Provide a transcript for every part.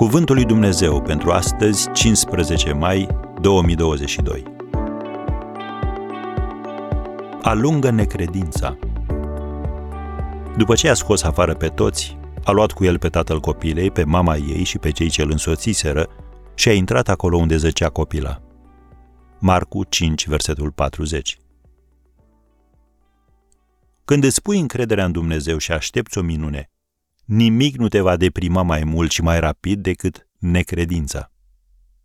Cuvântul lui Dumnezeu pentru astăzi, 15 mai 2022. Alungă necredința. După ce a scos afară pe toți, a luat cu el pe tatăl copilei, pe mama ei și pe cei ce îl însoțiseră și a intrat acolo unde zăcea copila. Marcu 5, versetul 40. Când îți pui încrederea în Dumnezeu și aștepți o minune, nimic nu te va deprima mai mult și mai rapid decât necredința.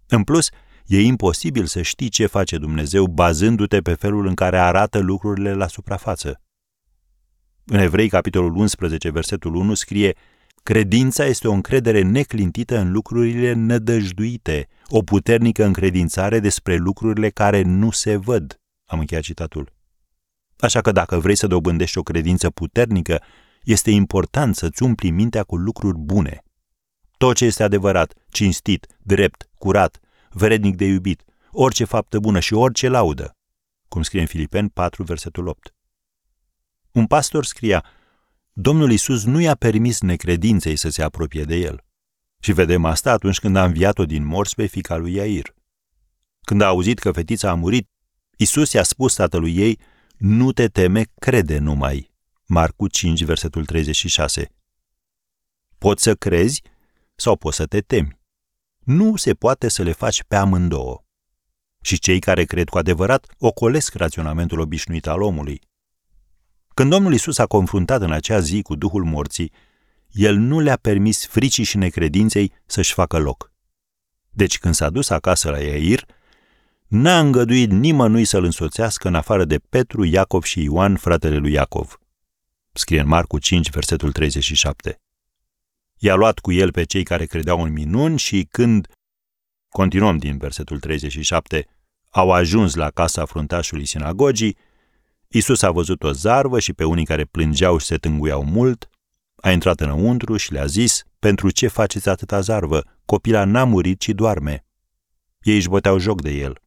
În plus, e imposibil să știi ce face Dumnezeu bazându-te pe felul în care arată lucrurile la suprafață. În Evrei, capitolul 11, versetul 1, scrie Credința este o încredere neclintită în lucrurile nădăjduite, o puternică încredințare despre lucrurile care nu se văd. Am încheiat citatul. Așa că dacă vrei să dobândești o credință puternică, este important să-ți umpli mintea cu lucruri bune. Tot ce este adevărat, cinstit, drept, curat, vrednic de iubit, orice faptă bună și orice laudă, cum scrie în Filipeni 4, versetul 8. Un pastor scria, Domnul Isus nu i-a permis necredinței să se apropie de el. Și vedem asta atunci când a înviat-o din morți pe fica lui Iair. Când a auzit că fetița a murit, Isus i-a spus tatălui ei, nu te teme, crede numai. Marcu 5, versetul 36. Poți să crezi sau poți să te temi. Nu se poate să le faci pe amândouă. Și cei care cred cu adevărat ocolesc raționamentul obișnuit al omului. Când Domnul Isus a confruntat în acea zi cu Duhul morții, el nu le-a permis fricii și necredinței să-și facă loc. Deci când s-a dus acasă la Iair, n-a îngăduit nimănui să-l însoțească în afară de Petru, Iacov și Ioan, fratele lui Iacov scrie în Marcu 5, versetul 37. I-a luat cu el pe cei care credeau în minuni și când, continuăm din versetul 37, au ajuns la casa fruntașului sinagogii, Isus a văzut o zarvă și pe unii care plângeau și se tânguiau mult, a intrat înăuntru și le-a zis, pentru ce faceți atâta zarvă? Copila n-a murit, ci doarme. Ei își băteau joc de el.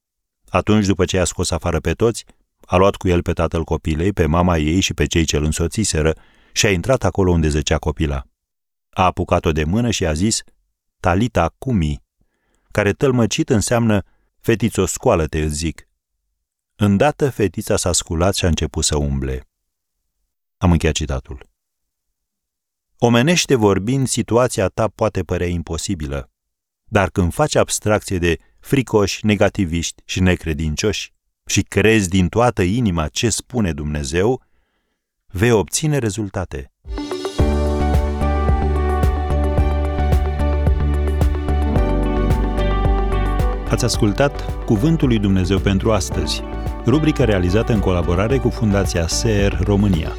Atunci, după ce a scos afară pe toți, a luat cu el pe tatăl copilei, pe mama ei și pe cei ce îl însoțiseră și a intrat acolo unde zăcea copila. A apucat-o de mână și a zis, Talita cumi, care tălmăcit înseamnă fetițo scoală-te, îți zic. Îndată fetița s-a sculat și a început să umble. Am încheiat citatul. Omenește vorbind, situația ta poate părea imposibilă, dar când faci abstracție de fricoși, negativiști și necredincioși, și crezi din toată inima ce spune Dumnezeu, vei obține rezultate. Ați ascultat Cuvântul lui Dumnezeu pentru astăzi, rubrica realizată în colaborare cu Fundația SER România.